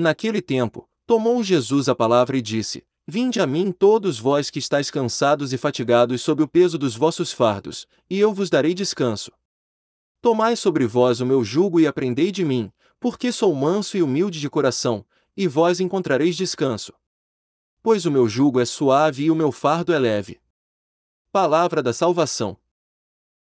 Naquele tempo, tomou Jesus a palavra e disse: Vinde a mim todos vós que estáis cansados e fatigados sob o peso dos vossos fardos, e eu vos darei descanso. Tomai sobre vós o meu jugo e aprendei de mim, porque sou manso e humilde de coração, e vós encontrareis descanso. Pois o meu jugo é suave e o meu fardo é leve. Palavra da salvação.